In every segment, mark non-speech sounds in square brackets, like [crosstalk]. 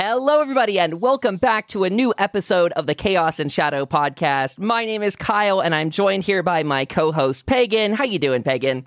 Hello, everybody, and welcome back to a new episode of the Chaos and Shadow podcast. My name is Kyle, and I'm joined here by my co-host Pagan. How you doing, Pagan?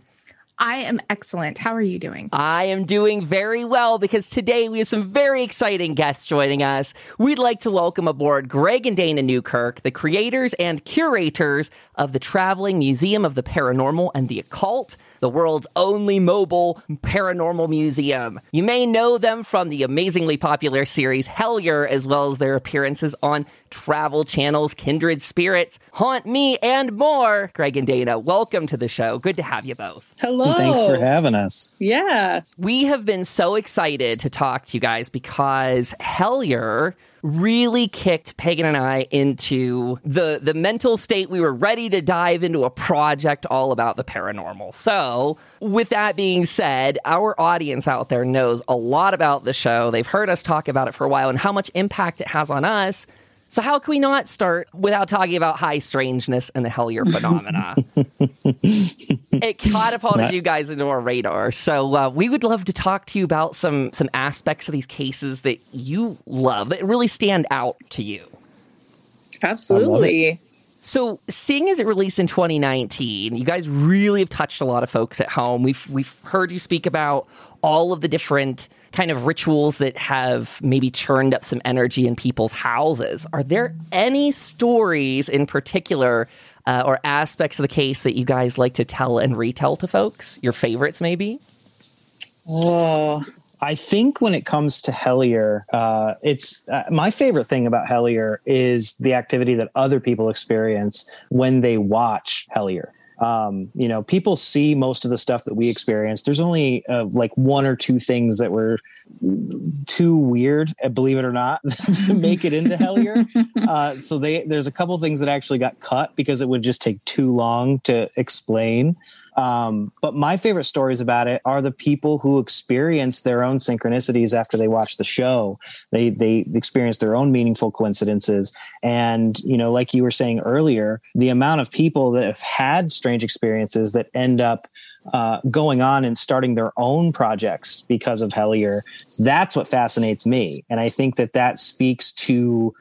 I am excellent. How are you doing? I am doing very well because today we have some very exciting guests joining us. We'd like to welcome aboard Greg and Dana Newkirk, the creators and curators of the Traveling Museum of the Paranormal and the Occult the world's only mobile paranormal museum. You may know them from the amazingly popular series Hellier, as well as their appearances on Travel Channel's Kindred Spirits, Haunt Me, and more. Greg and Dana, welcome to the show. Good to have you both. Hello. Thanks for having us. Yeah. We have been so excited to talk to you guys because Hellier really kicked Pagan and I into the the mental state we were ready to dive into a project all about the paranormal. So, with that being said, our audience out there knows a lot about the show. They've heard us talk about it for a while and how much impact it has on us. So how can we not start without talking about high strangeness and the Hellier phenomena? [laughs] it catapulted you guys into our radar. So uh, we would love to talk to you about some some aspects of these cases that you love that really stand out to you. Absolutely. So, seeing as it released in 2019, you guys really have touched a lot of folks at home. We've we've heard you speak about all of the different kind of rituals that have maybe churned up some energy in people's houses. Are there any stories in particular uh, or aspects of the case that you guys like to tell and retell to folks? Your favorites, maybe? Oh, I think when it comes to Hellier, uh, it's uh, my favorite thing about Hellier is the activity that other people experience when they watch Hellier um, you know, people see most of the stuff that we experience. There's only uh, like one or two things that were too weird, uh, believe it or not, [laughs] to make it into Hellier. [laughs] Uh, so they there's a couple things that actually got cut because it would just take too long to explain. Um, but my favorite stories about it are the people who experience their own synchronicities after they watch the show. They they experience their own meaningful coincidences, and you know, like you were saying earlier, the amount of people that have had strange experiences that end up uh, going on and starting their own projects because of Hellier. That's what fascinates me, and I think that that speaks to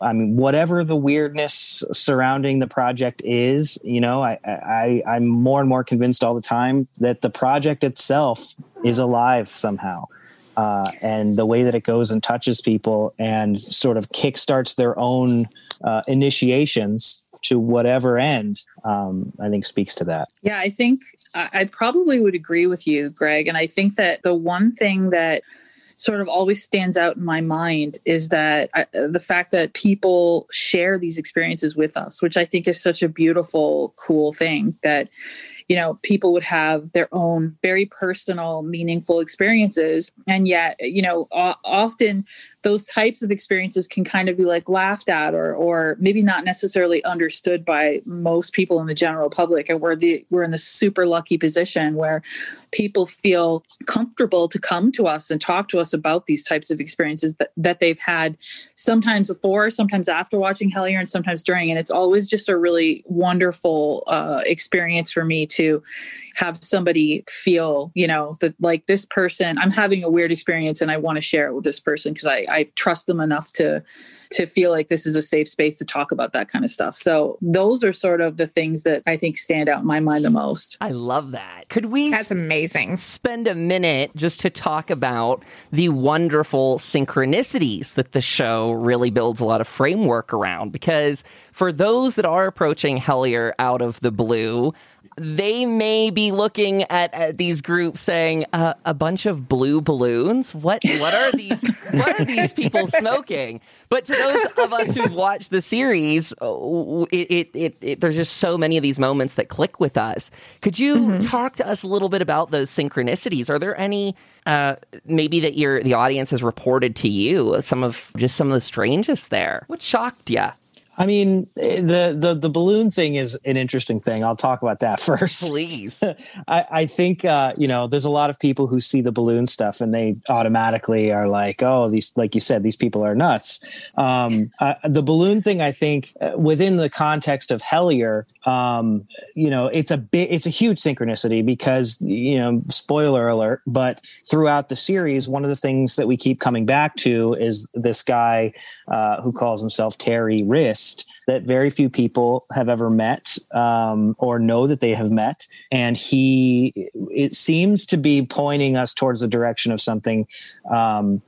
I mean, whatever the weirdness surrounding the project is, you know, I, I I'm more and more convinced all the time that the project itself is alive somehow. Uh, and the way that it goes and touches people and sort of kickstarts their own uh, initiations to whatever end, um, I think speaks to that. Yeah, I think I probably would agree with you, Greg. And I think that the one thing that sort of always stands out in my mind is that I, the fact that people share these experiences with us, which I think is such a beautiful, cool thing that you know people would have their own very personal meaningful experiences. And yet you know often those types of experiences can kind of be like laughed at or or maybe not necessarily understood by most people in the general public. And we're the we're in the super lucky position where people feel comfortable to come to us and talk to us about these types of experiences that, that they've had sometimes before sometimes after watching hellier and sometimes during. And it's always just a really wonderful uh, experience for me to have somebody feel you know that like this person i'm having a weird experience and i want to share it with this person because I, I trust them enough to to feel like this is a safe space to talk about that kind of stuff. So those are sort of the things that i think stand out in my mind the most. I love that. Could we that's amazing. spend a minute just to talk about the wonderful synchronicities that the show really builds a lot of framework around? Because for those that are approaching hellier out of the blue they may be looking at, at these groups saying uh, a bunch of blue balloons. What what are these? what are these people [laughs] smoking? But to those of us who've watched the series, uh, it, it, it, it, there's just so many of these moments that click with us. Could you mm-hmm. talk to us a little bit about those synchronicities? Are there any uh, maybe that your the audience has reported to you? Some of just some of the strangest there. What shocked you? I mean, the the the balloon thing is an interesting thing. I'll talk about that [laughs] first. Please. [laughs] I, I think uh, you know, there's a lot of people who see the balloon stuff and they automatically are like, "Oh, these, like you said, these people are nuts." Um, uh, the balloon thing, I think, uh, within the context of Hellier, um, you know, it's a bit, it's a huge synchronicity because you know, spoiler alert, but throughout the series, one of the things that we keep coming back to is this guy uh, who calls himself Terry Wriste that very few people have ever met um, or know that they have met. And he, it seems to be pointing us towards the direction of something um,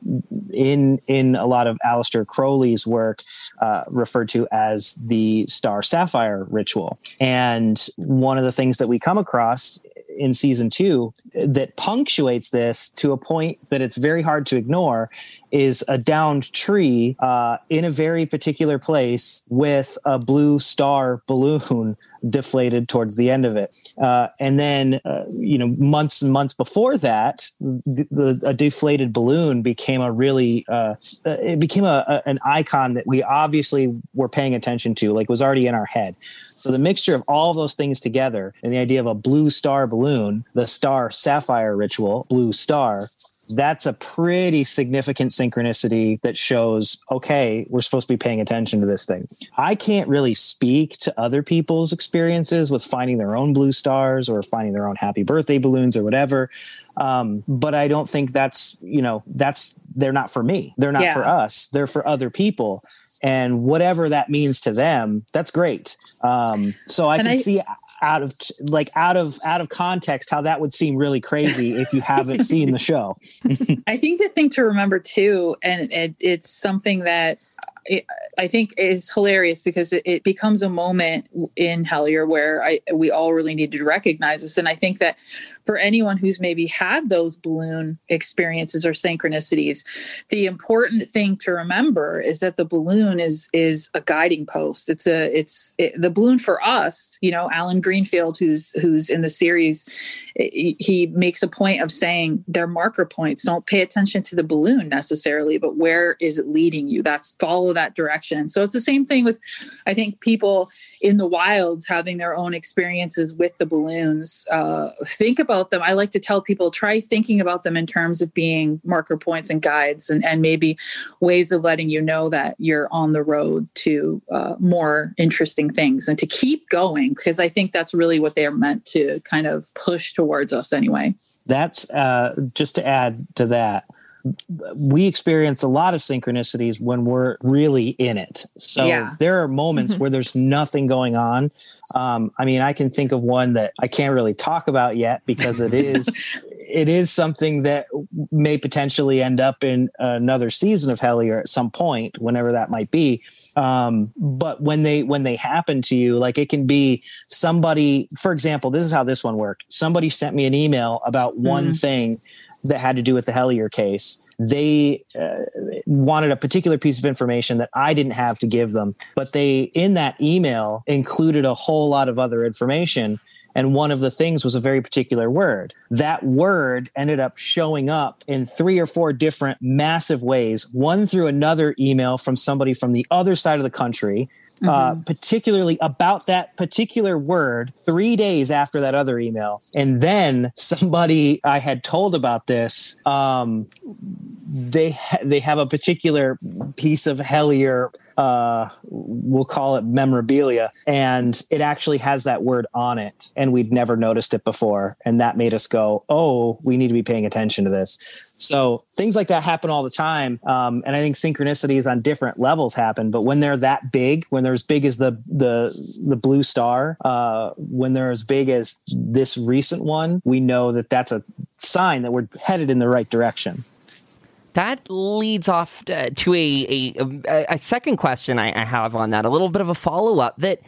in in a lot of Aleister Crowley's work uh, referred to as the Star Sapphire ritual. And one of the things that we come across in season two that punctuates this to a point that it's very hard to ignore is a downed tree uh, in a very particular place with a blue star balloon [laughs] deflated towards the end of it. Uh, and then, uh, you know, months and months before that, the, the, a deflated balloon became a really, uh, it became a, a, an icon that we obviously were paying attention to, like was already in our head. So the mixture of all of those things together and the idea of a blue star balloon, the star sapphire ritual, blue star, that's a pretty significant synchronicity that shows okay we're supposed to be paying attention to this thing. I can't really speak to other people's experiences with finding their own blue stars or finding their own happy birthday balloons or whatever. Um, but i don't think that's you know that's they're not for me. They're not yeah. for us. They're for other people. And whatever that means to them that's great. Um, so i and can I, see out of like out of out of context how that would seem really crazy if you haven't seen the show [laughs] i think the thing to remember too and it, it's something that I think is hilarious because it, it, becomes a moment in Hellier where I we all really need to recognize this. And I think that for anyone who's maybe had those balloon experiences or synchronicities, the important thing to remember is that the balloon is is a guiding post. It's a it's it, the balloon for us. You know, Allen Greenfield, who's who's in the series, he makes a point of saying they're marker points. Don't pay attention to the balloon necessarily, but where is it leading you? That's follow that direction. So it's the same thing with, I think people in the wilds having their own experiences with the balloons. Uh, think about them. I like to tell people try thinking about them in terms of being marker points and guides, and, and maybe ways of letting you know that you're on the road to uh, more interesting things and to keep going because I think that's really what they're meant to kind of push towards us anyway. That's uh, just to add to that we experience a lot of synchronicities when we're really in it. So yeah. there are moments mm-hmm. where there's nothing going on. Um, I mean, I can think of one that I can't really talk about yet because it is [laughs] it is something that may potentially end up in another season of Hellier at some point, whenever that might be. Um, but when they when they happen to you, like it can be somebody. For example, this is how this one worked. Somebody sent me an email about one mm. thing that had to do with the Hellier case. They uh, wanted a particular piece of information that I didn't have to give them, but they, in that email, included a whole lot of other information. And one of the things was a very particular word. That word ended up showing up in three or four different massive ways, one through another email from somebody from the other side of the country uh, mm-hmm. particularly about that particular word three days after that other email. And then somebody I had told about this, um, they ha- they have a particular piece of Hellier uh, we'll call it memorabilia, and it actually has that word on it, and we'd never noticed it before, and that made us go, "Oh, we need to be paying attention to this." So things like that happen all the time, um, and I think synchronicities on different levels happen. But when they're that big, when they're as big as the the the blue star, uh, when they're as big as this recent one, we know that that's a sign that we're headed in the right direction that leads off uh, to a, a, a second question I, I have on that, a little bit of a follow up that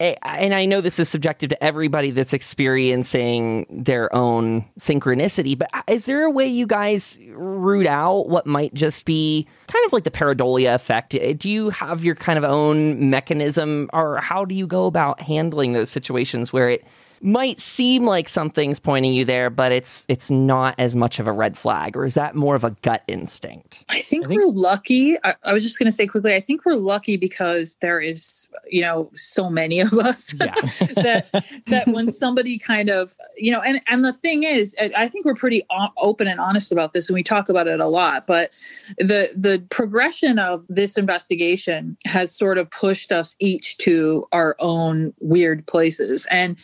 and I know this is subjective to everybody that's experiencing their own synchronicity, but uh, is there a way you guys root out what might just be kind of like the pareidolia effect? Eh, do you have your kind of own mechanism, or how do you go about handling those situations where it might seem like something's pointing you there, but it's it's not as much of a red flag, or is that more of a gut instinct? I think, I think- we're lucky. I, I was just going to say quickly. I think we're lucky because there is, you know, so many of us [laughs] Yeah. that that when somebody kind of, you know, and and the thing is, I I think we're pretty o- open and honest about this, and we talk about it a lot. But the the progression of this investigation has sort of pushed us each to our own weird places, and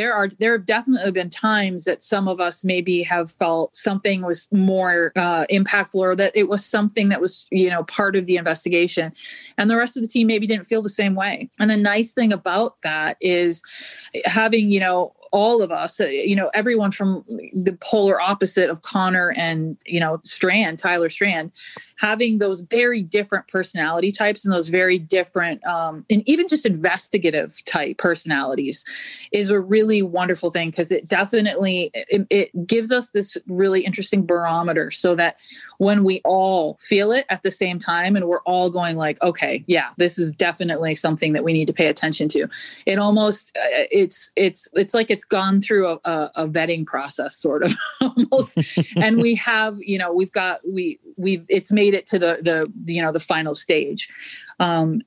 there are there have definitely been times that some of us maybe have felt something was more uh, impactful or that it was something that was you know part of the investigation. And the rest of the team maybe didn't feel the same way. And the nice thing about that is having you know all of us uh, you know everyone from the polar opposite of connor and you know strand tyler strand having those very different personality types and those very different um, and even just investigative type personalities is a really wonderful thing because it definitely it, it gives us this really interesting barometer so that when we all feel it at the same time and we're all going like okay yeah this is definitely something that we need to pay attention to. It almost uh, it's it's it's like it's gone through a, a, a vetting process sort of [laughs] almost. And we have you know we've got we we've it's made it to the the you know the final stage. Um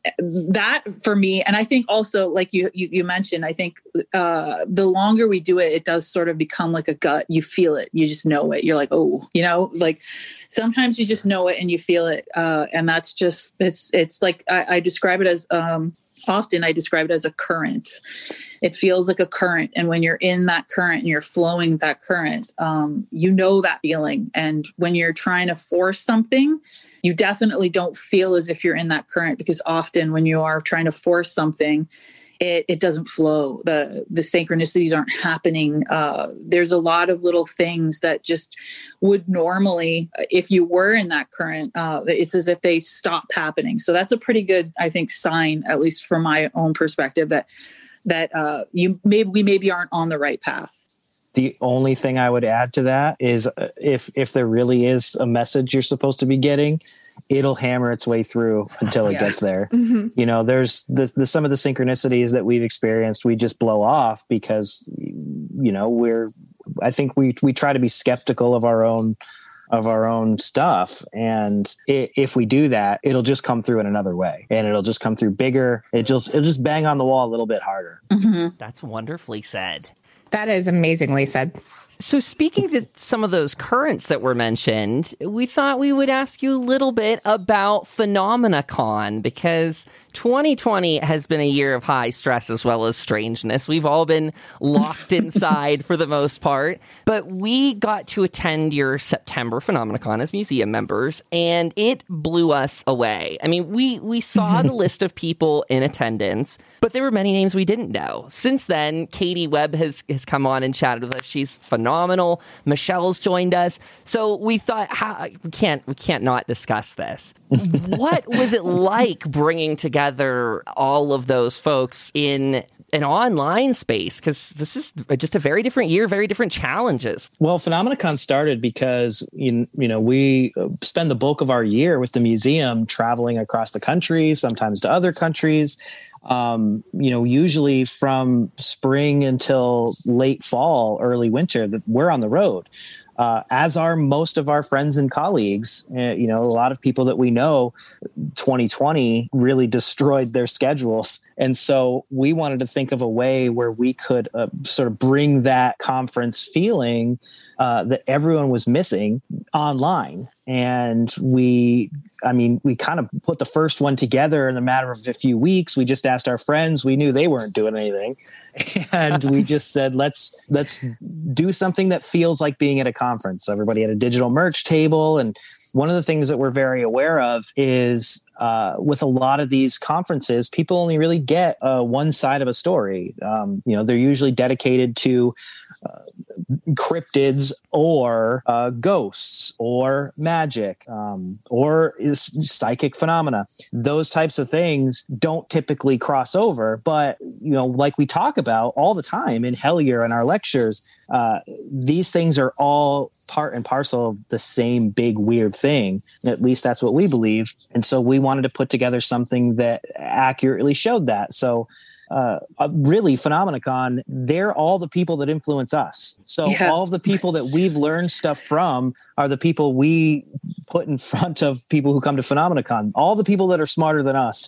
that for me and i think also like you you, you mentioned i think uh the longer we do it it does sort of become like a gut. You feel it. You just know it. You're like oh you know? Like sometimes you just know it and you feel it uh and that's just it's it's like i, I describe it as um often i describe it as a current. It feels like a current and when you're in that current and you're flowing that current um, you know that feeling. And when you're trying to force something you definitely don't feel as if you're in that current because often when you are trying to force something it, it doesn't flow. The the synchronicities aren't happening. Uh, there's a lot of little things that just would normally if you were in that current uh, it's as if they stop happening. So that's a pretty good i think sign at least from my own perspective that that uh, you maybe we maybe aren't on the right path. The only thing I would add to that is uh, if if there really is a message you're supposed to be getting, it'll hammer its way through until it Yeah. gets there. [laughs] Mhm. You know, there's the, the some of the synchronicities that we've experienced we just blow off because you know we're I think we we try to be skeptical of our own of our own stuff and i if we do that it'll just come through in another way and it'll just come through bigger it just it'll just bang on the wall a little bit harder That's wonderfully said. That is amazingly said. So, speaking to some of those currents that were mentioned, we thought we would ask you a little bit about PhenomenaCon because 2020 has been a year of high stress as well as strangeness. We've all been locked [laughs] inside for the most part, but we got to attend your September PhenomenaCon as museum members, and it blew us away. I mean, we we saw mm-hmm. the list of people in attendance, but there were many names we didn't know. Since then, Katie Webb has has come on and chatted with us. She's phenomenal. Michelle's joined us, so we thought, how, we can't we can't not discuss this. [laughs] what was it like bringing together all of those folks in an online space? Because this is just a very different year, very different challenges. Well, PhenomenaCon started because you, you know we uh, spend the bulk of our year with the museum traveling across the country, sometimes to other countries. Um, you know, usually from spring until late fall, early winter, that we're on the road. Uh, as are most of our friends and colleagues. Uh, you know, a lot of people that we know, 2020 really destroyed their schedules. And so we wanted to think of a way where we could uh, sort of bring that conference feeling uh, that everyone was missing online. And we, I mean, we kind of put the first one together in a matter of a few weeks. We just asked our friends. We knew they weren't doing anything, [laughs] and we just said, "Let's let's do something that feels like being at a conference." Everybody had a digital merch table, and one of the things that we're very aware of is uh, with a lot of these conferences, people only really get uh, one side of a story. Um, you know, they're usually dedicated to cryptids or uh, ghosts or magic um, or psychic phenomena. Those types of things don't typically cross over, but you know, like we talk about all the time in Hellier and our lectures, uh, these things are all part and parcel of the same big weird thing. At least that's what we believe, and so we wanted to put together something that accurately showed that. So uh, uh, really Phenomenacon, they're all the people that influence us. So Yeah. all of the people that we've learned stuff from are the people we put in [laughs] front of people who come to Phenomenacon. All the people that are smarter than us,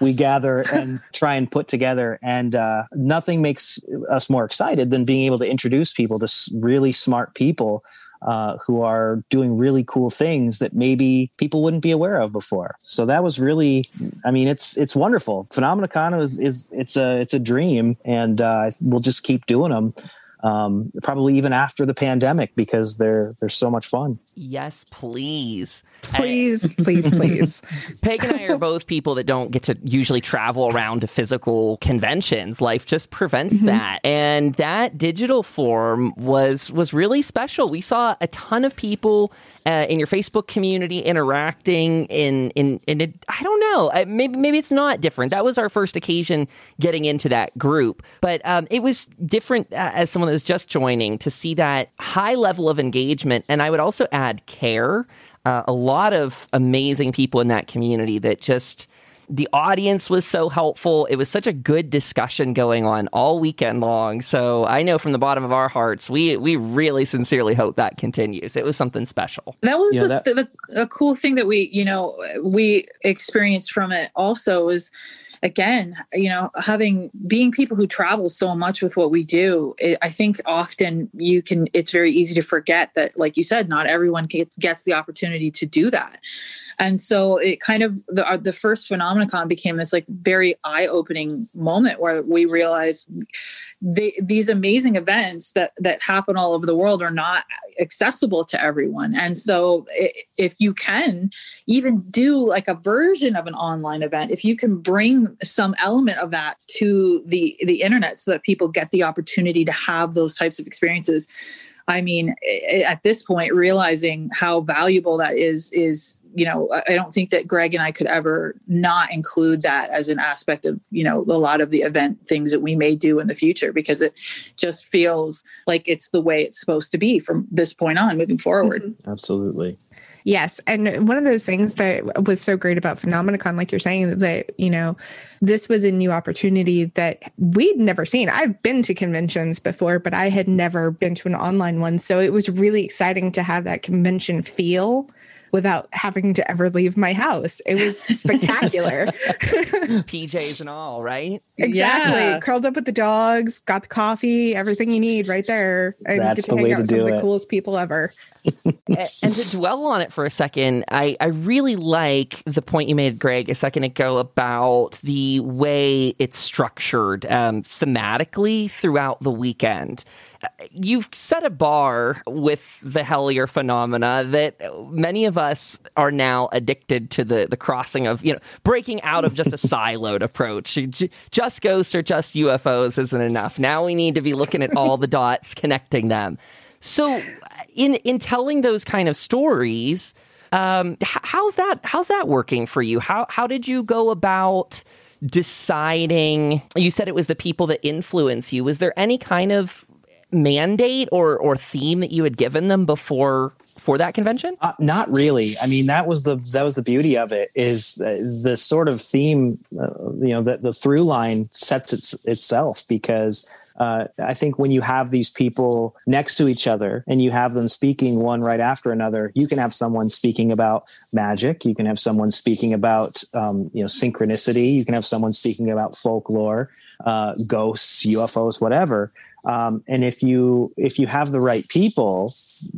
we gather and [laughs] try and put together. And uh, nothing makes us more excited than being able to introduce people to really smart people uh, who are doing really cool things that maybe people wouldn't be aware of before. So that was really, I mean, it's it's wonderful. Phenomenacon is is it's a it's a dream, and uh, we'll just keep doing them. Um, probably even after the pandemic because they're they're so much fun. Yes, please. Please, please, please. [laughs] Pagan I are both people that don't get to usually travel around to physical conventions. Life just prevents that. And that digital form was was really special. We saw a ton of people uh, in your Facebook community interacting in in in it, I don't know. Uh, maybe maybe it's not different. That was our first occasion getting into that group, but um, it was different uh, as someone that was just joining to see that high level of engagement. And I would also add care uh, a lot of amazing people in that community that just the audience was so helpful. It was such a good discussion going on all weekend long. So I know from the bottom of our hearts, we we really sincerely hope that continues. It was something special. That was Yeah, a, that- the, a cool thing that we, you know, we experienced from it also is again, you know, having being people who travel so much with what we do, it, I think often you can, it's very easy to forget that, like you said, not everyone gets, gets the opportunity to do that. And so it kind of the uh, the first Phenomenacon became this like very eye opening moment where we realized they, these amazing events that that happen all over the world are not accessible to everyone. And so if you can even do like a version of an online event, if you can bring some element of that to the the internet so that people get the opportunity to have those types of experiences. I mean, at this point, realizing how valuable that is, is, you know, I I don't think that Greg and I could ever not include that as an aspect of, you know, a lot of the event things that we may do in the future because it just feels like it's the way it's supposed to be from this point on moving forward. Mm-hmm. Absolutely. Yes. And one of those things that was so great about Phenomenacon, like you're saying, that, you know, this was a new opportunity that we'd never seen. I've been to conventions before, but I had never been to an online one. So it was really exciting to have that convention feel without having to ever leave my house. It was [laughs] spectacular. [laughs] PJs and all, right? exactly. Yeah. Curled up with the dogs, got the coffee, everything you need right there. And you That's get to the hang way out to with some do of the coolest people ever. And to dwell on it for a second, I, I really like the point you made, Greg, a second ago about the way it's structured um, thematically throughout the weekend. You've set a bar with the Hellier phenomena that many of us are now addicted to the, the crossing of, you know, breaking out of just a [laughs] siloed approach. Just ghosts or just UFOs isn't enough. Now we need to be looking at all the [laughs] dots, connecting them. So, in in telling those kind of stories, um, how's that how's that working for you? How how did you go about deciding? You said it was the people that influence you. Was there any kind of mandate or or theme that you had given them before for that convention? Uh, not really. I mean, that was the that was the beauty of it is, the sort of theme, uh, you know, that the through line sets its, itself because uh, I think when you have these people next to each other and you have them speaking one right after another, you can have someone speaking about magic, you can have someone speaking about um, you know synchronicity, you can have someone speaking about folklore, uh, ghosts, UFOs, whatever. Um, and if you if you have the right people,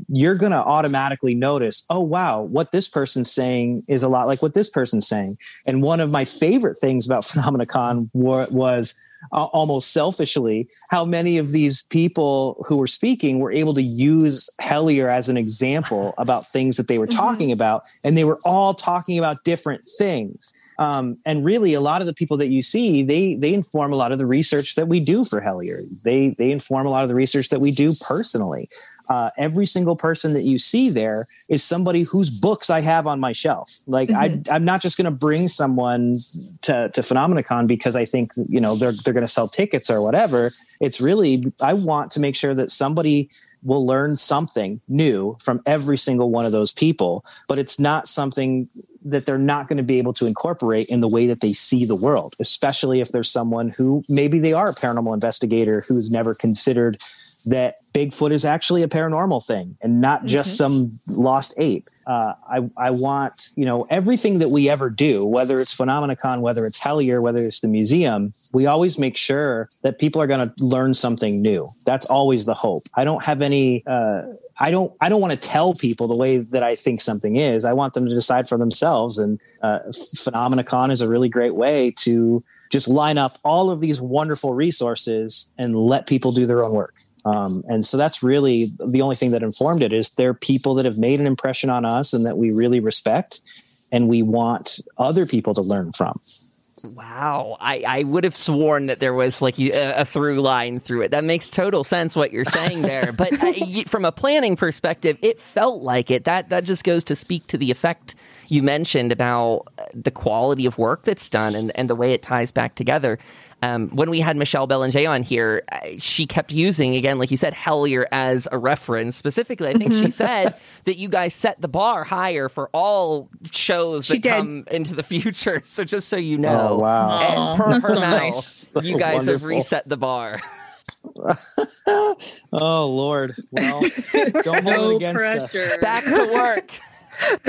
you're going to automatically notice, oh wow, what this person's saying is a lot like what this person's saying. And one of my favorite things about [laughs] Phenomenacon wa- was uh, almost selfishly how many of these people who were speaking were able to use Hellier as an example about things that they were talking about, and they were all talking about different things. Um, and really, a lot of the people that you see, they they inform a lot of the research that we do for Hellier. They they inform a lot of the research that we do personally. Uh, every single person that you see there is somebody whose books I have on my shelf. Like I, I'm not just going to bring someone to to Phenomenacon because I think you know they're they're going to sell tickets or whatever. It's really I want to make sure that somebody will learn something new from every single one of those people but it's not something that they're not going to be able to incorporate in the way that they see the world, especially if there's someone who maybe they are a paranormal investigator who's never considered that Bigfoot is actually a paranormal thing and not just mm-hmm. some lost ape. Uh, I, I want, you know, everything that we ever do, whether it's Phenomenacon, whether it's Hellier, whether it's the museum, we always make sure that people are going to learn something new. That's always the hope. I don't have any, uh, I don't I don't want to tell people the way that I think something is. I want them to decide for themselves. And uh, Phenomenacon is a really great way to just line up all of these wonderful resources and let people do their own work. Um, and so that's really the only thing that informed it is there are people that have made an impression on us and that we really respect and we want other people to learn from. Wow, I, I would have sworn that there was like a, a, through line through it. That makes total sense what you're saying [laughs] there. but uh, I, from a planning perspective, it felt like it. That that just goes to speak to the effect you mentioned about uh, the quality of work that's done and, and the way it ties back together. Um, when we had Michelle Belanger on here, uh, she kept using, again, like you said, Hellier as a reference. Specifically, I think she mm-hmm. said that you guys set the bar higher for all shows that come into the future. [laughs] So just so you know, oh, wow. and per her mouth, nice. you guys Wonderful. have reset the bar. [laughs] oh Lord! Well, [laughs] don't hold no against pressure. us. Back to work. [laughs]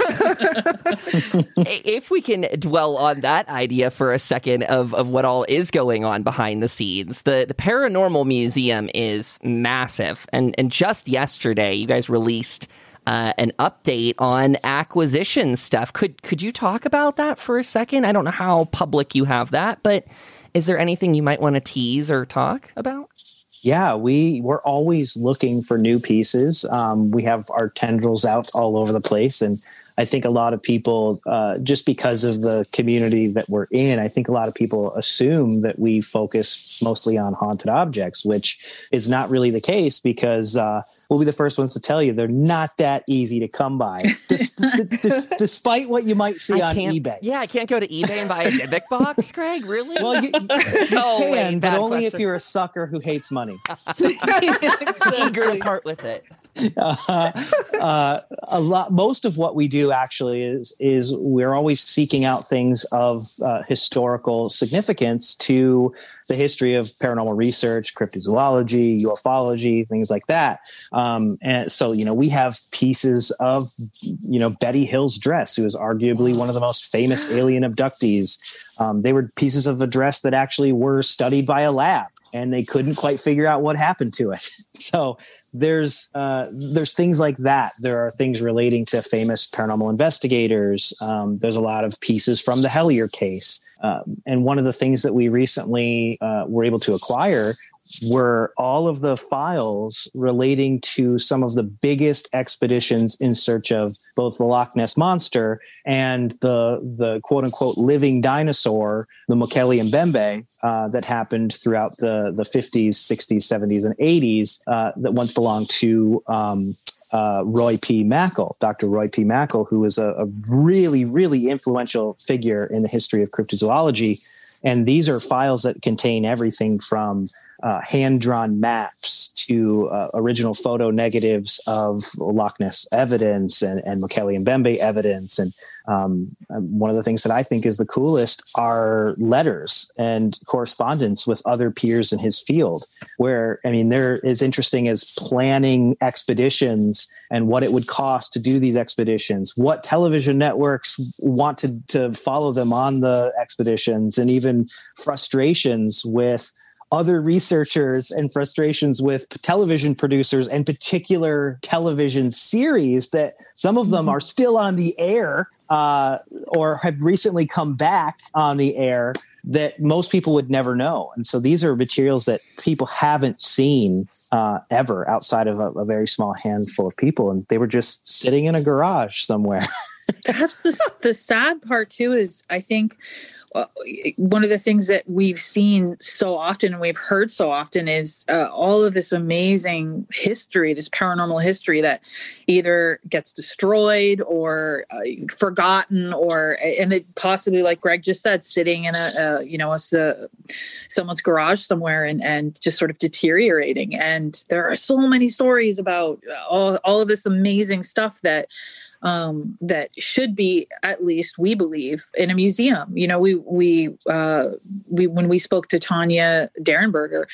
if we can dwell on that idea for a second of, of what all is going on behind the scenes, the, the Paranormal Museum is massive. And, and just yesterday, you guys released uh, an update on acquisition stuff. Could, could you talk about that for a second? I don't know how public you have that, but is there anything you might want to tease or talk about? Yeah, we we're always looking for new pieces. Um, we have our tendrils out all over the place, and I think a lot of people, uh, just because of the community that we're in, I think a lot of people assume that we focus mostly on haunted objects, which is not really the case because uh, we'll be the first ones to tell you they're not that easy to come by, [laughs] Des- d- d- despite what you might see I on eBay. Yeah, I can't go to eBay and buy a Dybbuk box, [laughs] Greg. Really? Well, you, you [laughs] oh, can, wait, but only question. if you're a sucker who hates money. Eager to part with it. Uh, uh, a lot most of what we do actually is is we're always seeking out things of uh, historical significance to the history of paranormal research cryptozoology ufology things like that um, and so you know we have pieces of you know betty hill's dress who is arguably one of the most famous alien abductees um, they were pieces of a dress that actually were studied by a lab and they couldn't quite figure out what happened to it. [laughs] So there's uh, there's things like that. There are things relating to famous paranormal investigators. Um, there's a lot of pieces from the Hellier case. Um, and one of the things that we recently uh, were able to acquire were all of the files relating to some of the biggest expeditions in search of both the Loch Ness monster and the the quote unquote living dinosaur, the Mokele Mbembe, uh, that happened throughout the the 50s, 60s, 70s, and 80s uh, that once belonged to um, uh, Roy P. Mackal, Dr. Roy P. Mackal, who was a, a, really, really influential figure in the history of cryptozoology. And these are files that contain everything from uh, hand drawn maps to uh, original photo negatives of Loch Ness evidence and, and Mokele Mbembe evidence. And um, um, one of the things that I think is the coolest are letters and correspondence with other peers in his field, where, I mean, they're as interesting as planning expeditions and what it would cost to do these expeditions, what television networks wanted to follow them on the expeditions, and even frustrations with other researchers and frustrations with television producers and particular television series that some of them mm-hmm. are still on the air uh, or have recently come back on the air that most people would never know. And so these are materials that people haven't seen uh, ever outside of a, a, very small handful of people. And they were just sitting in a garage somewhere. [laughs] That's the, the sad part, too, is I think one of the things that we've seen so often and we've heard so often is uh, all of this amazing history, this paranormal history that either gets destroyed or uh, forgotten, or and it possibly, like Greg just said, sitting in a, a you know a, someone's garage somewhere and and just sort of deteriorating. And there are so many stories about all all of this amazing stuff that um, that should be at least we believe in a museum. You know, we we uh, we when we spoke to Tanya Derenberger,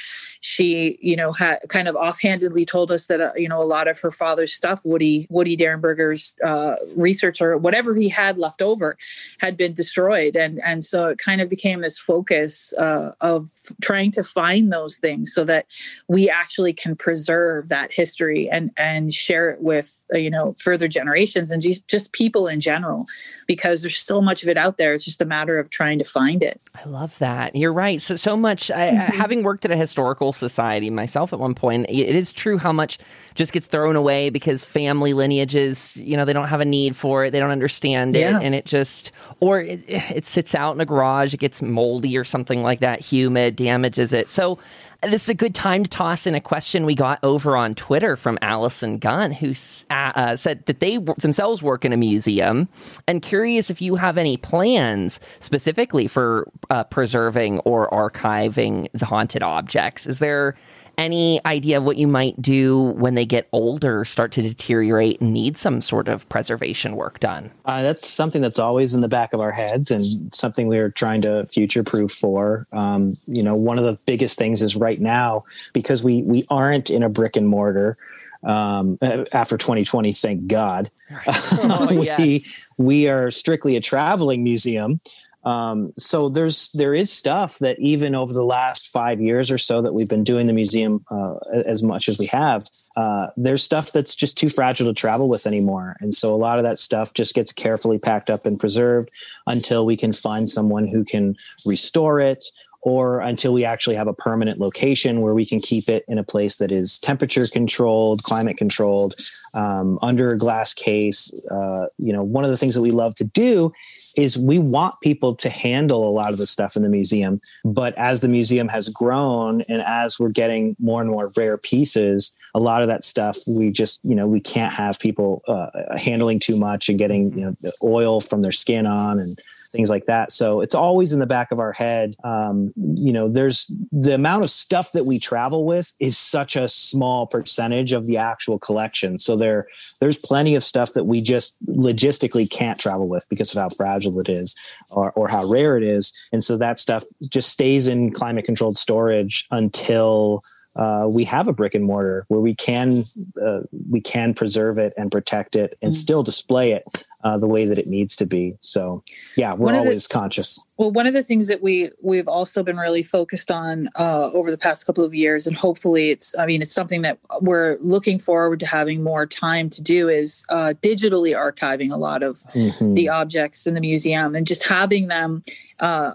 she you know had kind of offhandedly told us that uh, you know a lot of her father's stuff, Woody Woody Derenberger's uh, research or whatever he had left over, had been destroyed, and and so it kind of became this focus uh, of trying to find those things so that we actually can preserve that history and and share it with uh, you know further generations and just, just people in general because there's so much of it out there. It's just a matter of trying to find it. I love that. You're right. So so much mm-hmm. I, having worked at a historical society myself at one point it is true how much just gets thrown away because family lineages you know they don't have a need for it. They don't understand yeah. it and it just or it, it sits out in a garage. It gets moldy or something like that. Humid damages it. So this is a good time to toss in a question we got over on Twitter from Allison Gunn, who uh, uh, said that they themselves work in a museum and curious if you have any plans specifically for uh, preserving or archiving the haunted objects. Is there any idea of what you might do when they get older, start to deteriorate, and need some sort of preservation work done? Uh, that's something that's always in the back of our heads and something we're trying to future proof for. Um, you know, one of the biggest things is right now because we we aren't in a brick and mortar um, after 2020, thank God. Oh, [laughs] we yes. we are strictly a traveling museum, um, so there's there is stuff that even over the last five years or so that we've been doing the museum uh, as much as we have, uh, there's stuff that's just too fragile to travel with anymore, and so a lot of that stuff just gets carefully packed up and preserved until we can find someone who can restore it or until we actually have a permanent location where we can keep it in a place that is temperature controlled, climate controlled, um, under a glass case. Uh, you know, one of the things that we love to do is we want people to handle a lot of the stuff in the museum. But as the museum has grown and as we're getting more and more rare pieces, a lot of that stuff we just you know we can't have people uh, handling too much and getting you know the oil from their skin on and things like that. So it's always in the back of our head. Um, you know, there's the amount of stuff that we travel with is such a small percentage of the actual collection. So there, there's plenty of stuff that we just logistically can't travel with because of how fragile it is or, or how rare it is. And so that stuff just stays in climate controlled storage until uh, we have a brick and mortar where we can uh, we can preserve it and protect it and mm. still display it uh, the way that it needs to be. So, yeah, we're always the, conscious. Well, one of the things that we we've also been really focused on uh, over the past couple of years, and hopefully, it's I mean, it's something that we're looking forward to having more time to do is uh, digitally archiving a lot of mm-hmm. the objects in the museum and just having them uh,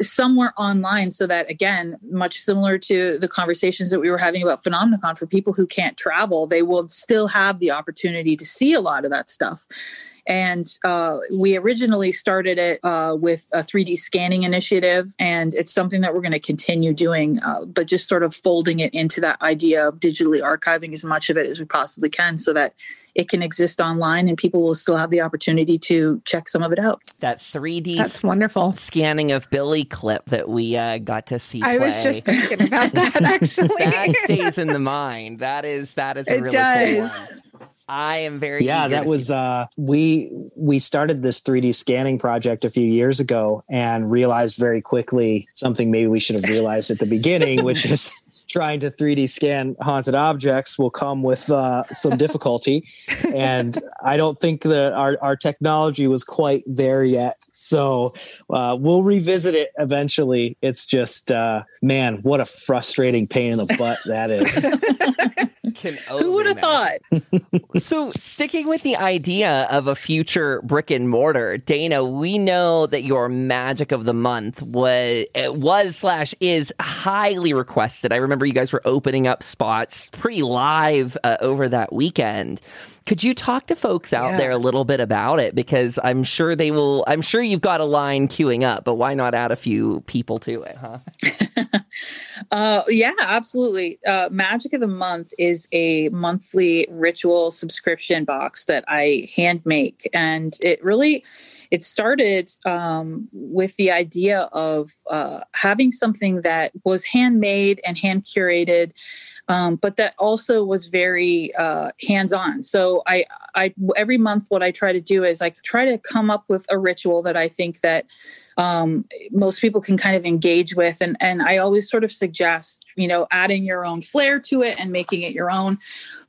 somewhere online, so that again, much similar to the conversations that we were having about Phenomenacon, for people who can't travel, they will still have the opportunity to see a lot of that stuff and uh, we originally started it uh, with a 3D scanning initiative, and it's something that we're going to continue doing, uh, but just sort of folding it into that idea of digitally archiving as much of it as we possibly can so that it can exist online and people will still have the opportunity to check some of it out. That 3D That's wonderful. scanning of Billy clip that we uh, got to see. I play. was just thinking about that [laughs] actually. that stays in the mind. That is that is a it really does. cool one. I am very yeah. That was uh, we we started this 3D scanning project a few years ago and realized very quickly something maybe we should have realized at the beginning, which is [laughs] trying to 3D scan haunted objects will come with uh, some difficulty. [laughs] and I don't think that our, our technology was quite there yet. So uh, we'll revisit it eventually. It's just, uh, man, what a frustrating pain in the butt that is. [laughs] [laughs] Who would have thought? [laughs] so, sticking with the idea of a future brick and mortar, Dana, we know that your magic of the month was was slash is highly requested. I remember you guys were opening up spots pretty live uh, over that weekend. Could you talk to folks out yeah. there a little bit about it? Because I'm sure they will. I'm sure you've got a line queuing up, but why not add a few people to it, huh? [laughs] uh, yeah, absolutely. Uh, Magic of the Month is a monthly ritual subscription box that I hand make, and it really it started um, with the idea of uh, having something that was handmade and hand curated um, but that also was very uh, hands-on. So I, I every month what I try to do is I try to come up with a ritual that I think that um, most people can kind of engage with. And, and I always sort of suggest, you know, adding your own flair to it and making it your own.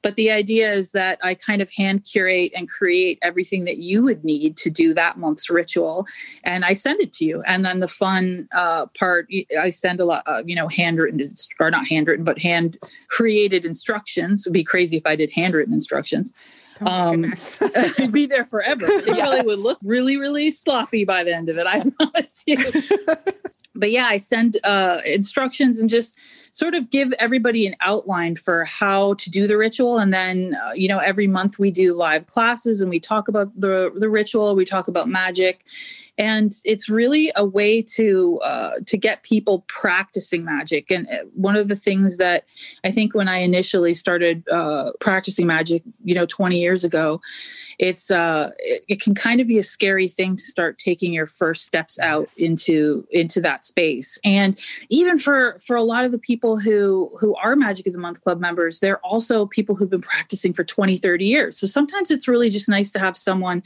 But the idea is that I kind of hand curate and create everything that you would need to do that month's ritual, and I send it to you. And then the fun uh, part, I send a lot, uh, you know, handwritten or not handwritten, but hand created instructions. It would be crazy if I did handwritten instructions. Oh um, [laughs] be there forever. It [laughs] probably would look really, really sloppy by the end of it. I [laughs] promise you. but yeah, I send uh, instructions and just sort of give everybody an outline for how to do the ritual. And then, uh, you know, every month we do live classes and we talk about the the ritual. We talk about magic, and it's really a way to uh, to get people practicing magic. And uh, one of the things that i think when i initially started uh, practicing magic you know 20 years ago it's uh it, it, can kind of be a scary thing to start taking your first steps out into into that space. And even for for a lot of the people who who are magic of the month club members they're also people who've been practicing for 20 30 years. So sometimes it's really just nice to have someone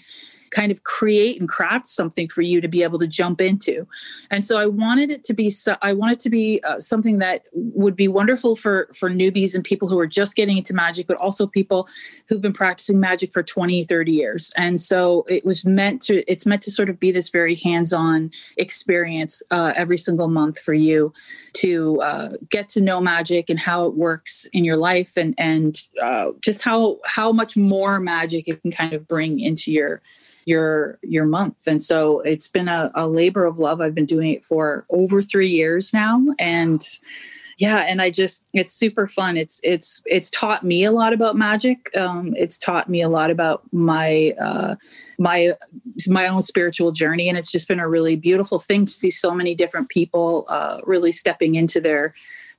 kind of create and craft something for you to be able to jump into. And so I wanted it to be I wanted to be uh, something that would be wonderful for for newbies and people who are just getting into magic, but also people who've been practicing magic for 20, 30 years. And so it was meant to it's meant to sort of be this very hands-on experience uh, every single month for you to uh, get to know magic and how it works in your life and and uh, just how how much more magic it can kind of bring into your your your month. And so it's been a, a labor of love. I've been doing it for over three years now. And yeah and i just it's super fun. It's it's it's taught me a lot about magic. Um, it's taught me a lot about my uh, my my own spiritual journey. And it's just been a really beautiful thing to see so many different people uh, really stepping into their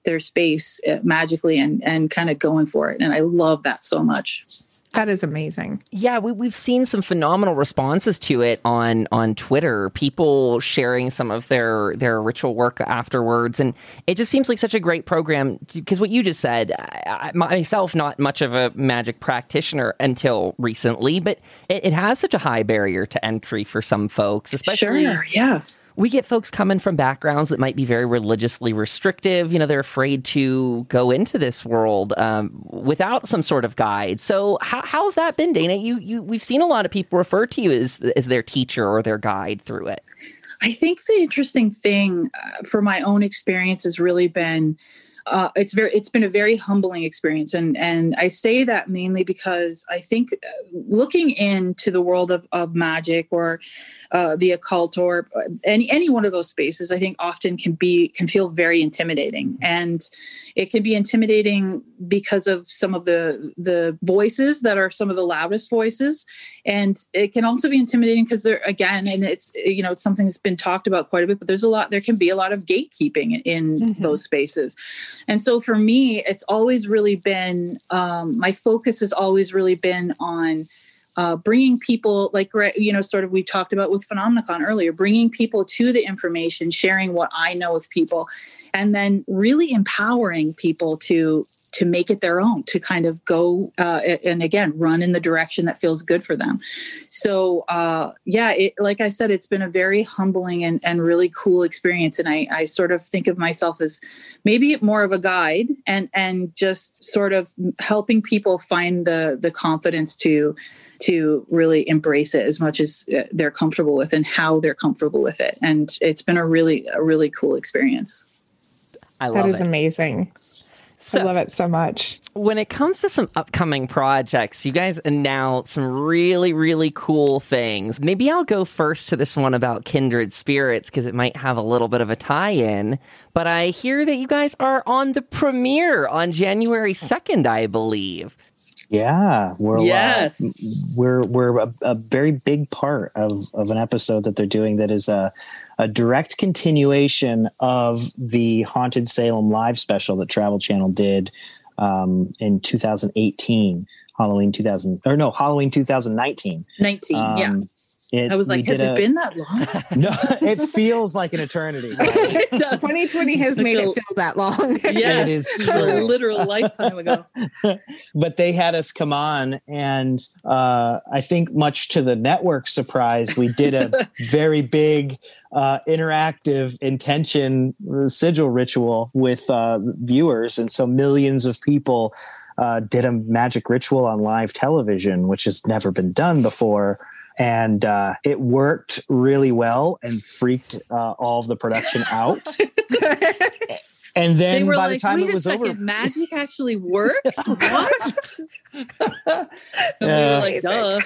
their space uh, magically and and kind of going for it. And i love that so much that is amazing. Yeah, we, we've seen some phenomenal responses to it on on Twitter. People sharing some of their their ritual work afterwards, and it just seems like such a great program. Because what you just said, I, myself, not much of a magic practitioner until recently, but it, it has such a high barrier to entry for some folks, especially sure, yeah we get folks coming from backgrounds that might be very religiously restrictive. You know, they're afraid to go into this world um, without some sort of guide. So, how, how's that been, Dana? You, you, we've seen a lot of people refer to you as as their teacher or their guide through it. I think the interesting thing uh, for my own experience has really been uh, it's very it's been a very humbling experience and and i say that mainly because i think uh, looking into the world of, of magic or uh, the occult or any any one of those spaces i think often can be can feel very intimidating. And it can be intimidating because of some of the the voices that are some of the loudest voices. And it can also be intimidating because there again and it's you know it's something that's been talked about quite a bit but there's a lot there can be a lot of gatekeeping in mm-hmm. those spaces. And so for me it's always really been um, my focus has always really been on uh, bringing people like you know sort of we talked about with phenomenacon earlier bringing people to the information sharing what i know with people and then really empowering people to to make it their own to kind of go uh, and again run in the direction that feels good for them so uh, yeah it, like i said it's been a very humbling and, and really cool experience and I, I sort of think of myself as maybe more of a guide and and just sort of helping people find the the confidence to to really embrace it as much as uh, they're comfortable with and how they're comfortable with it and it's been a really a really cool experience I love it. that is it. amazing so, I love it so much. When it comes to some upcoming projects, you guys announced some really, really cool things. Maybe I'll go first to this one about kindred spirits because it might have a little bit of a tie in. But I hear that you guys are on the premiere on January 2nd, I believe. Yeah, we're uh, yes, uh, we're we're a, a, very big part of of an episode that they're doing that is a a direct continuation of the Haunted Salem live special that Travel Channel did um, in 2018, Halloween 2000 or no Halloween 2019. 19, um, yeah It, I was like, has did it a- been that long? [laughs] [laughs] No, it feels like an eternity. [laughs] It does. 2020 has made it feel that long. Yes, It is it's a literal lifetime ago. but they had us come on and uh, i think much to the network surprise we did a very big uh, interactive intention sigil ritual with uh, viewers and so millions of people uh, did a magic ritual on live television which has never been done before and uh, it worked really well and freaked uh, all of the production out [laughs] and then by like, the time it was second, over magic actually works? [laughs] what? [laughs] we like, duh.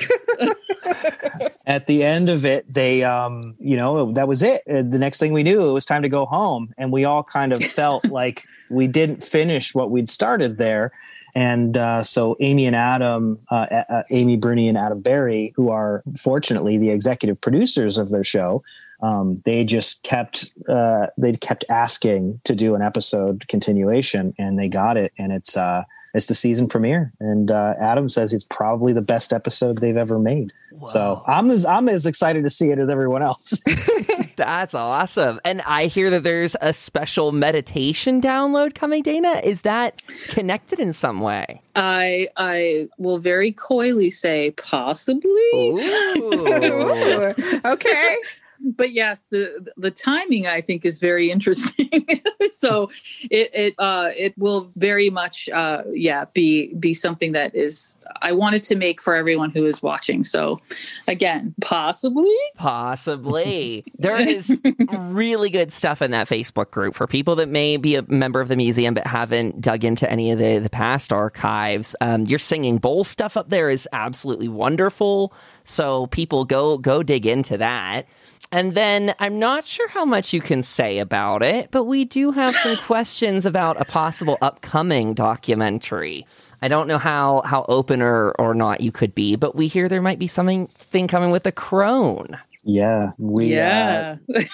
at the end of it they um you know that was it the next thing we knew it was time to go home and we all kind of felt like we didn't finish what we'd started there and uh, so Amy and Adam, uh, uh, Amy Bruni and Adam Berry, who are fortunately the executive producers of their show, um, they just kept uh, they kept asking to do an episode continuation, and they got it, and it's uh, it's the season premiere. And uh, Adam says it's probably the best episode they've ever made. So I'm as I'm as excited to see it as everyone else. [laughs] That's awesome. And I hear that there's a special meditation download coming, Dana. Is that connected in some way? I I will very coyly say possibly. Ooh. [laughs] okay. But yes, the the timing I think is very interesting. [laughs] so it it uh, it will very much uh, yeah be be something that is I wanted to make for everyone who is watching. So again, possibly. Possibly. There is really good stuff in that Facebook group for people that may be a member of the museum but haven't dug into any of the, the past archives. Um, your singing bowl stuff up there is absolutely wonderful. So people go go dig into that. And then I'm not sure how much you can say about it, but we do have some [laughs] questions about a possible upcoming documentary. I don't know how how open or, or not you could be, but we hear there might be something thing coming with the crone. Yeah, we. Uh, yeah. [laughs] it-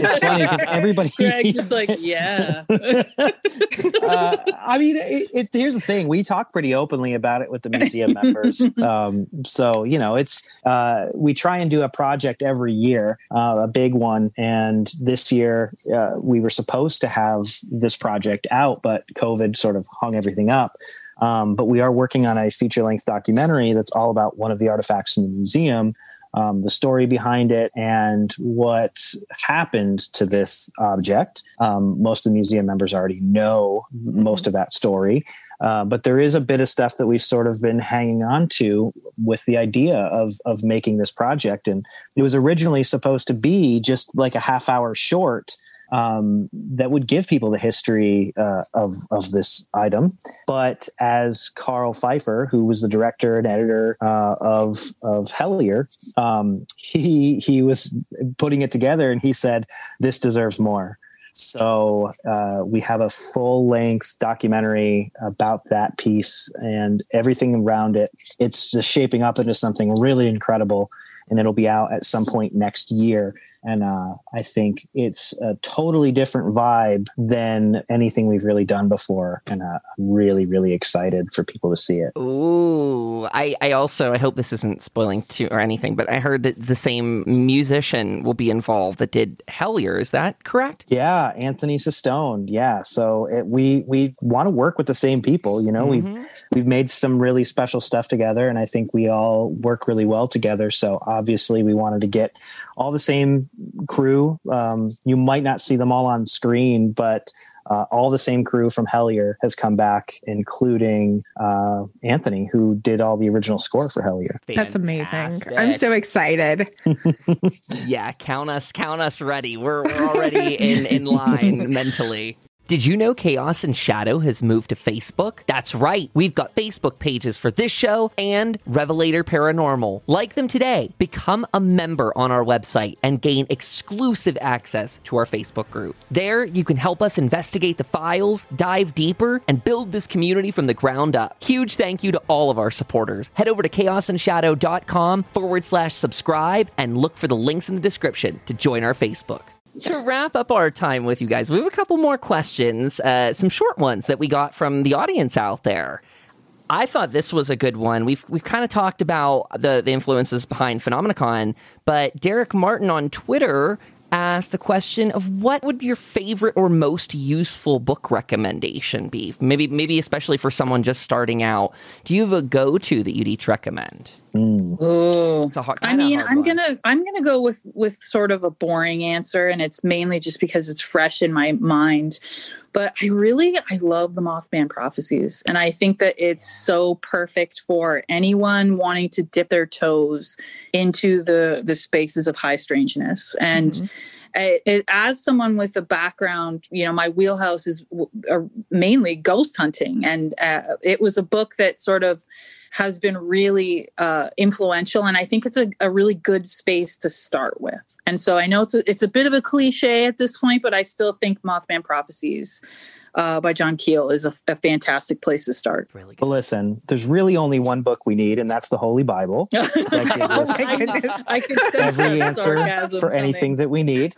it's funny because everybody. [laughs] Greg just like [laughs] yeah. uh, I mean, it, it, here's the thing: we talk pretty openly about it with the museum members. Um, so you know, it's uh, we try and do a project every year, uh, a big one. And this year, uh, we were supposed to have this project out, but COVID sort of hung everything up. Um, but we are working on a feature-length documentary that's all about one of the artifacts in the museum. Um, the story behind it and what happened to this object. Um, most of the museum members already know most of that story. Uh, but there is a bit of stuff that we've sort of been hanging on to with the idea of of making this project. And it was originally supposed to be just like a half hour short um, that would give people the history uh, of of this item. But as Karl Pfeiffer, who was the director and editor uh, of of Hellier, um, [laughs] he he was putting it together, and he said, "This deserves more." So uh, we have a full length documentary about that piece and everything around it. It's just shaping up into something really incredible, and it'll be out at some point next year. And uh, I think it's a totally different vibe than anything we've really done before. And uh, I'm really, really excited for people to see it. Ooh, I, I also I hope this isn't spoiling too or anything, but I heard that the same musician will be involved that did Hellier. Is that correct? Yeah, Anthony Sistone. Yeah, so it, we we want to work with the same people. You know, we've Mhm. we've made some really special stuff together, and I think we all work really well together. So obviously, we wanted to get all the same crew. Um, you might not see them all on screen, but uh, all the same crew from Hellier has come back, including uh, Anthony, who did all the original score for Hellier. That's amazing. I'm so excited. [laughs] yeah. Count us, count us ready. We're we're already in in line mentally. Did you know Chaos and Shadow has moved to Facebook? That's right. We've got Facebook pages for this show and Revelator Paranormal. Like them today. Become a member on our website and gain exclusive access to our Facebook group. There, you can help us investigate the files, dive deeper, and build this community from the ground up. Huge thank you to all of our supporters. Head over to chaosandshadow.com forward slash subscribe and look for the links in the description to join our Facebook. To wrap up our time with you guys, we have a couple more questions, uh, some short ones that we got from the audience out there. I thought this was a good one. We've we've kind of talked about the the influences behind Phenomenacon, but Derek Martin on Twitter asked the question of what would your favorite or most useful book recommendation be? Maybe maybe especially for someone just starting out. Do you have a go to that you'd each recommend? Ooh. It's a hard, I mean, hard I'm one. gonna I'm gonna go with with sort of a boring answer, and it's mainly just because it's fresh in my mind. But I really I love the Mothman prophecies, and I think that it's so perfect for anyone wanting to dip their toes into the the spaces of high strangeness and. I- it, as someone with a background, you know, my wheelhouse is w- uh, mainly ghost hunting, and uh, it was a book that sort of has been really uh, influential, and I think it's a, a really good space to start with. And so I know it's a, it's a bit of a cliche at this point, but I still think Mothman Prophecies uh, by John Keel is a, a fantastic place to start. really good. But listen, there's really only one book we need, and that's the Holy Bible. [laughs] That gives us Oh my goodness. I can sense every that answer for anything that we need.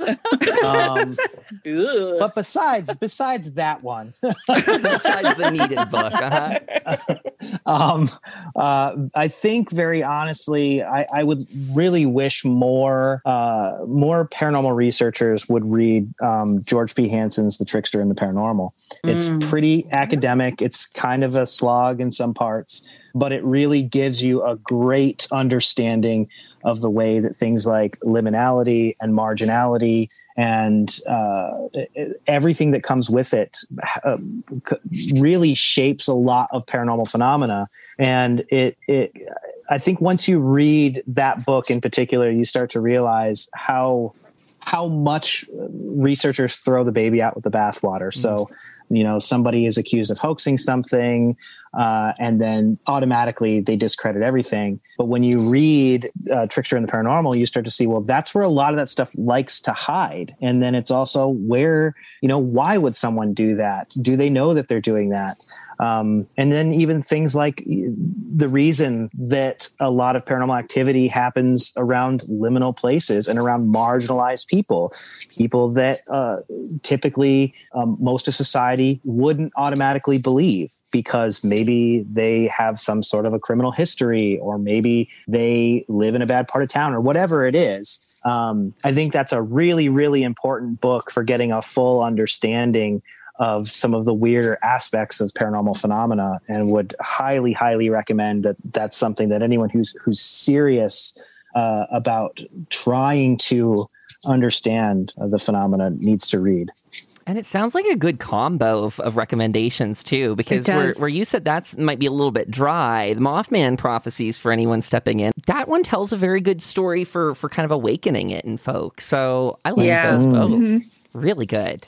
Um, [laughs] but besides, besides that one, [laughs] Besides the needed book, uh-huh. um, uh, I think very honestly, I, I would really wish more uh, more paranormal researchers would read um, George P. Hansen's The Trickster and the Paranormal. It's Mm. pretty academic. It's kind of a slog in some parts, but it really gives you a great understanding of the way that things like liminality and marginality and uh, everything that comes with it uh, c- really shapes a lot of paranormal phenomena. And it, it, I think once you read that book in particular, you start to realize how how much researchers throw the baby out with the bathwater. So, you know, somebody is accused of hoaxing something, uh, and then automatically they discredit everything. But when you read uh, Trickster and the Paranormal, you start to see, well, that's where a lot of that stuff likes to hide. And then it's also where, you know, why would someone do that? Do they know that they're doing that? Um, and then even things like the reason that a lot of paranormal activity happens around liminal places and around marginalized people, people that uh, typically um, most of society wouldn't automatically believe because maybe they have some sort of a criminal history or maybe they live in a bad part of town or whatever it is. Um, I think that's a really, really important book for getting a full understanding of some of the weirder aspects of paranormal phenomena and would highly highly recommend that that's something that anyone who's who's serious uh, about trying to understand uh, the phenomena needs to read And it sounds like a good combo of, of recommendations too, because where, where you said that's might be a little bit dry, the Mothman prophecies for anyone stepping in, that one tells a very good story for for kind of awakening it in folks. So I like Yeah. those both. Really good.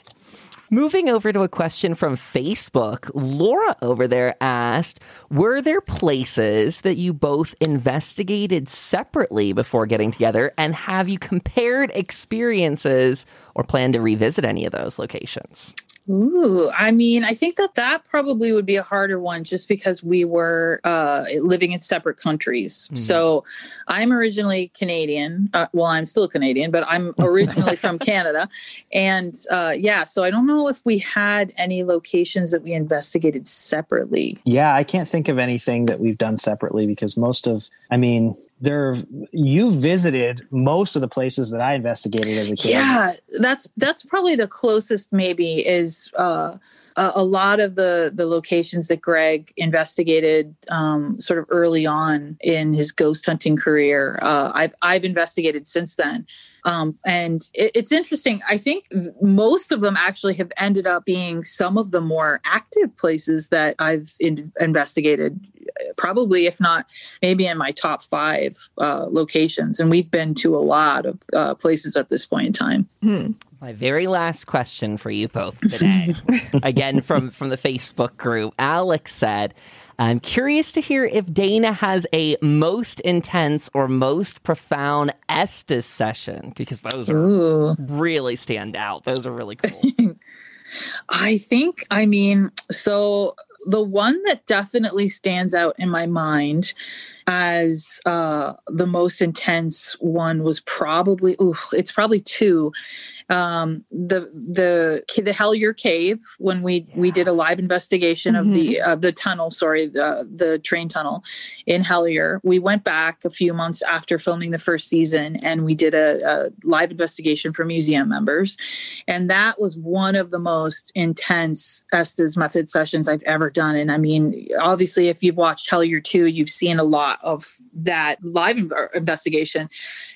Moving over to a question from Facebook, Laura over there asked Were there places that you both investigated separately before getting together? And have you compared experiences or plan to revisit any of those locations? Ooh, I mean, I think that that probably would be a harder one just because we were uh, living in separate countries. So I'm originally Canadian. Uh, well, I'm still Canadian, but I'm originally [laughs] from Canada. And uh, yeah, so I don't know if we had any locations that we investigated separately. yeah i can't think of anything that we've done separately because most of i mean there you visited most of the places that i investigated as a kid Yeah, that's that's probably the closest. Maybe is uh, a, a lot of the the locations that Greg investigated um, sort of early on in his ghost hunting career. Uh, I've I've investigated since then. Um, and it, it's interesting. I think most of them actually have ended up being some of the more active places that I've in- investigated. Probably, if not, maybe in my top five uh, locations. And we've been to a lot of uh, places at this point in time. My very last question for you both [laughs] today. Again, from, from the Facebook group, Alex said, I'm curious to hear if Dana has a most intense or most profound Estes session because those are Ooh. really stand out. Those are really cool. [laughs] I think, I mean, so the one that definitely stands out in my mind as uh, the most intense one was probably oof, it's probably two um, the the the Hellier Cave when we we did a live investigation mm-hmm. of the uh, the tunnel, sorry, the the train tunnel in Hellier. We went back a few months after filming the first season, and we did a, a live investigation for museum members, and that was one of the most intense Estes method sessions I've ever done. And I mean, obviously, if you've watched Hellier two, you've seen a lot of that live investigation.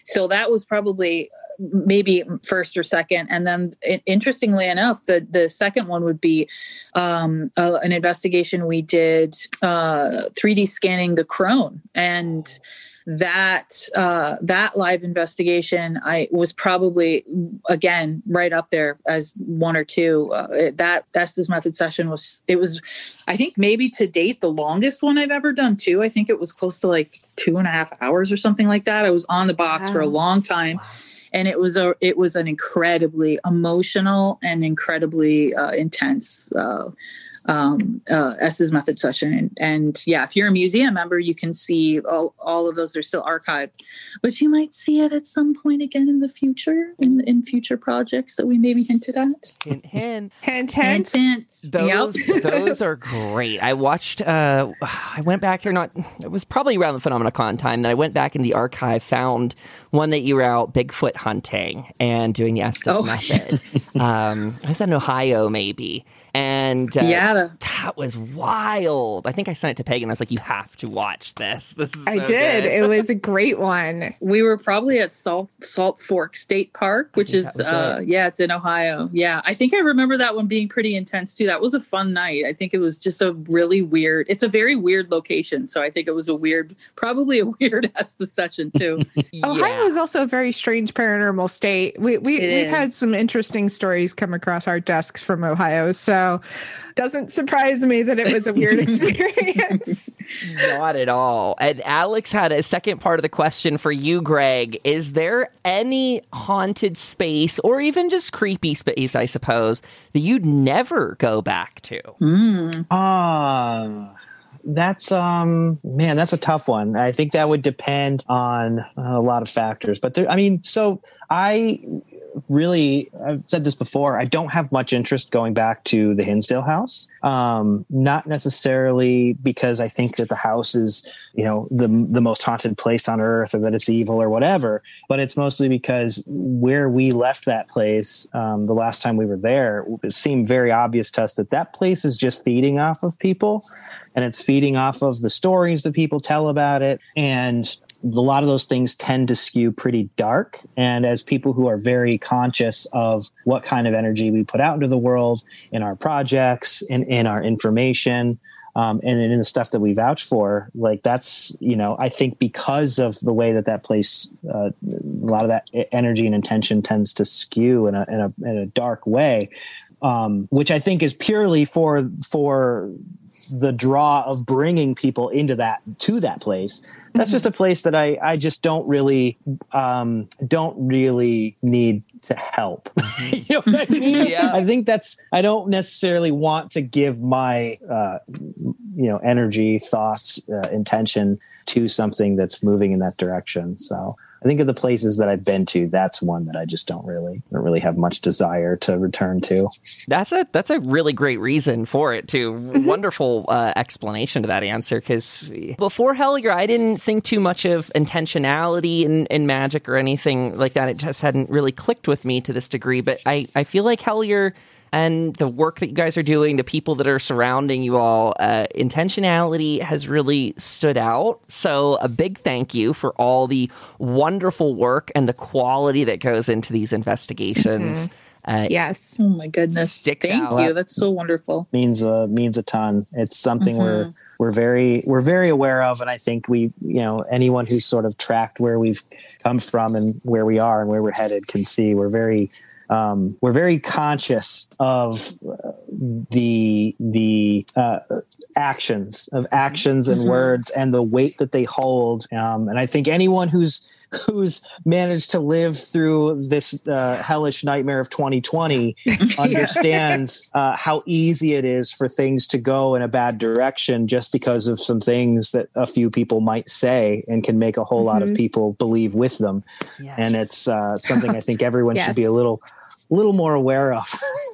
So that was probably maybe first or second and then interestingly enough the the second one would be um, uh, an investigation we did uh, 3d scanning the crone and that uh, that live investigation I was probably again right up there as one or two. Uh, that Estes method session was it was I think maybe to date the longest one I've ever done too. I think it was close to like two and a half hours or something like that. I was on the box wow. for a long time. Wow and it was a it was an incredibly emotional and incredibly uh, intense uh, um, uh, Estes method session. And, and, yeah, if you're a museum member, you can see all, all of those. They're still archived, but you might see it at some point again in the future, in, in future projects that we maybe hinted at. Hint, hint, hint, hint. hint. Those, yep. [laughs] those are great. I watched, uh, I went back there, not, it was probably around the PhenomenaCon time that I went back in the archive, found one that you were out Bigfoot hunting and doing the Estes oh. method. [laughs] um, I was in Ohio, maybe. And uh, yeah, that was wild. I think I sent it to Pagan. I was like, "You have to watch this." This is I did. it was a [laughs] great one. We were probably at Salt Salt Fork State Park, which is uh, it. yeah, it's in Ohio. Yeah, I think I remember that one being pretty intense too. That was a fun night. I think it was just a really weird. It's a very weird location, so I think it was a weird, probably a [laughs] weird ass session too. [laughs] yeah. Ohio is also a very strange paranormal state. We we it we've is. had some interesting stories come across our desks from Ohio, so so doesn't surprise me that it was a weird [laughs] experience. Not at all. And Alex had a second part of the question for you, Greg. Is there any haunted space or even just creepy space, I suppose, that you'd never go back to? Mm. Uh, that's um man that's a tough one i think that would depend on a lot of factors but there i mean so i really, I've said this before, I don't have much interest going back to the Hinsdale house. Um, not necessarily because I think that the house is, you know, the, the most haunted place on earth or that it's evil or whatever, but it's mostly because where we left that place um, the last time we were there, it seemed very obvious to us that that place is just feeding off of people and it's feeding off of the stories that people tell about it. And a lot of those things tend to skew pretty dark. And as people who are very conscious of what kind of energy we put out into the world in our projects, in, in our information, um, and in the stuff that we vouch for, like that's, you know, I think because of the way that that place, uh, a lot of that energy and intention tends to skew in a, in a, in a dark way, um, which I think is purely for, for the draw of bringing people into that, to that place that's just a place that I, I just don't really um, don't really need to help. [laughs] [laughs] You know I mean? Yeah. I think that's I don't necessarily want to give my uh, you know energy, thoughts, uh, intention to something that's moving in that direction. So I think of the places that I've been to, that's one that I just don't really don't really have much desire to return to. That's a that's a really great reason for it too. Mm-hmm. Wonderful uh, explanation to that answer because before Hellier, I didn't think too much of intentionality in, in magic or anything like that. It just hadn't really clicked with me to this degree. But I I feel like Hellier and the work that you guys are doing, the people that are surrounding you all, uh, intentionality has really stood out. So, a big thank you for all the wonderful work and the quality that goes into these investigations. Mm-hmm. Uh, yes. Oh my goodness. Thank out. you. That's so wonderful. Means uh, means a ton. It's something mm-hmm. we're we're very we're very aware of, and I think we you know anyone who's sort of tracked where we've come from and where we are and where we're headed can see we're very um, we're very conscious of uh, the the uh, actions of actions and Mhm. words and the weight that they hold. Um, and I think anyone who's who's managed to live through this uh, hellish nightmare of 2020 [laughs] understands uh, how easy it is for things to go in a bad direction just because of some things that a few people might say and can make a whole lot of Mhm. people believe with them Yes. and it's uh, something I think everyone should be a little little more aware of,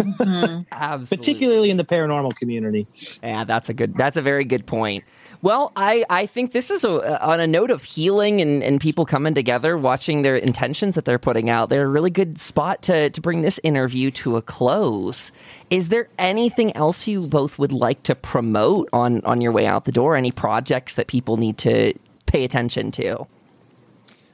Mhm. [laughs] Absolutely. particularly in the paranormal community. Yeah, that's a good. That's a very good point. Well, I, I think this is a, on a note of healing and, and people coming together, watching their intentions that they're putting out. They're a really good spot to, to bring this interview to a close. Is there anything else you both would like to promote on, on your way out the door? Any projects that people need to pay attention to?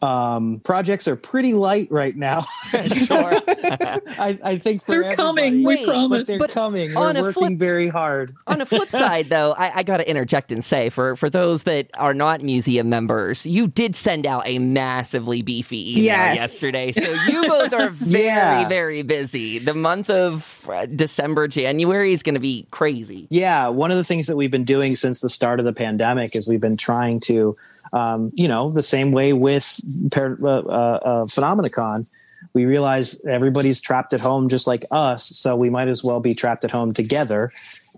Um, projects are pretty light right now. [laughs] sure. [laughs] I, I think for They're coming. We Wait, but promise. they're But coming. on We're working flip- very hard. [laughs] On a flip side, though, I, I got to interject and say for, for those that are not museum members, you did send out a massively beefy email Yes. yesterday. So you both are very, Yeah. very busy. The month of uh, December, January is going to be crazy. Yeah, one of the things that we've been doing since the start of the pandemic is we've been trying to, um, you know, the same way with par- uh, uh, uh, Phenomenacon. We realize everybody's trapped at home just like us, so we might as well be trapped at home together.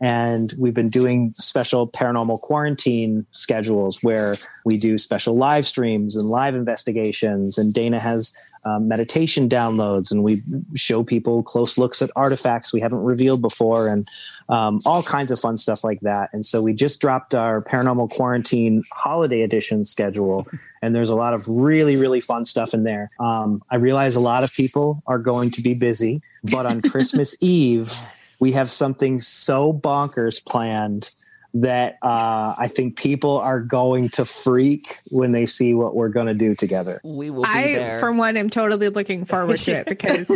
And we've been doing special paranormal quarantine schedules where we do special live streams and live investigations. And Dana has um, meditation downloads, and we show people close looks at artifacts we haven't revealed before, and um, all kinds of fun stuff like that. And so we just dropped our Paranormal Quarantine Holiday Edition schedule, [laughs] and there's a lot of really, really fun stuff in there. Um, I realize a lot of people are going to be busy, but on [laughs] Christmas Eve, we have something so bonkers planned that uh, I think people are going to freak when they see what we're going to do together. We will be I, there. for one, am totally looking forward to it [laughs] because,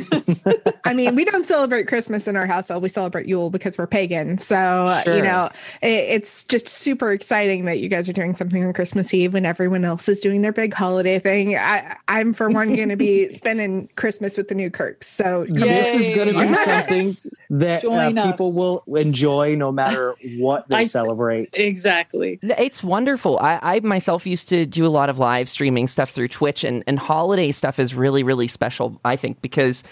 I mean, we don't celebrate Christmas in our household. We celebrate Yule because we're pagan. So, Sure. you know, it, it's just super exciting that you guys are doing something on Christmas Eve when everyone else is doing their big holiday thing. I, I'm, for one, going to be [laughs] spending Christmas with the Newkirks. So. This is going to be [laughs] something that uh, people will enjoy no matter what they I- celebrate. Exactly. It's wonderful. I, I myself used to do a lot of live streaming stuff through Twitch, and, and holiday stuff is really, really special, I think, because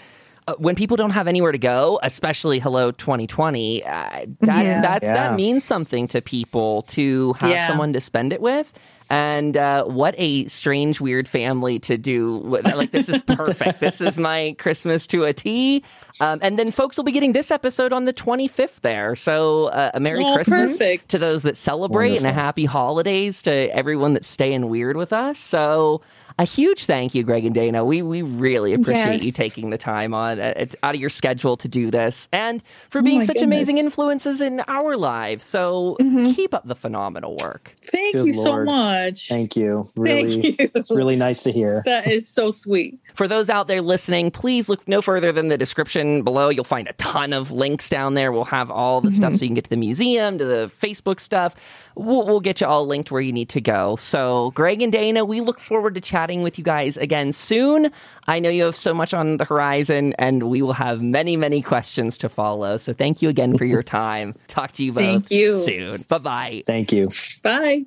uh, when people don't have anywhere to go, especially hello 2020, uh, that's, Yeah. that's, Yeah. that means something to people to have Yeah. someone to spend it with. And uh, what a strange, weird family to do. Like, this is [laughs] perfect. this is my Christmas to a T. Um, and then folks will be getting this episode on the 25th there. So, uh, a Merry Oh, Christmas perfect. to those that celebrate and a happy holidays to everyone that's staying weird with us. So, a huge thank you, Greg and Dana. We we really appreciate Yes. you taking the time on uh, out of your schedule to do this, and for Oh being my such goodness. amazing influences in our lives. So Mhm. keep up the phenomenal work. Thank Good you so much. Thank you. Really, Thank you. it's really nice to hear. that is so sweet. [laughs] For those out there listening, please look no further than the description below. You'll find a ton of links down there. We'll have all the stuff so you can get to the museum, to the Facebook stuff. We'll, we'll get you all linked where you need to go. So, Greg and Dana, we look forward to chatting with you guys again soon. I know you have so much on the horizon, and we will have many, many questions to follow. So, thank you again for your time. Talk to you both Thank you. soon. Bye bye. Thank you. Bye.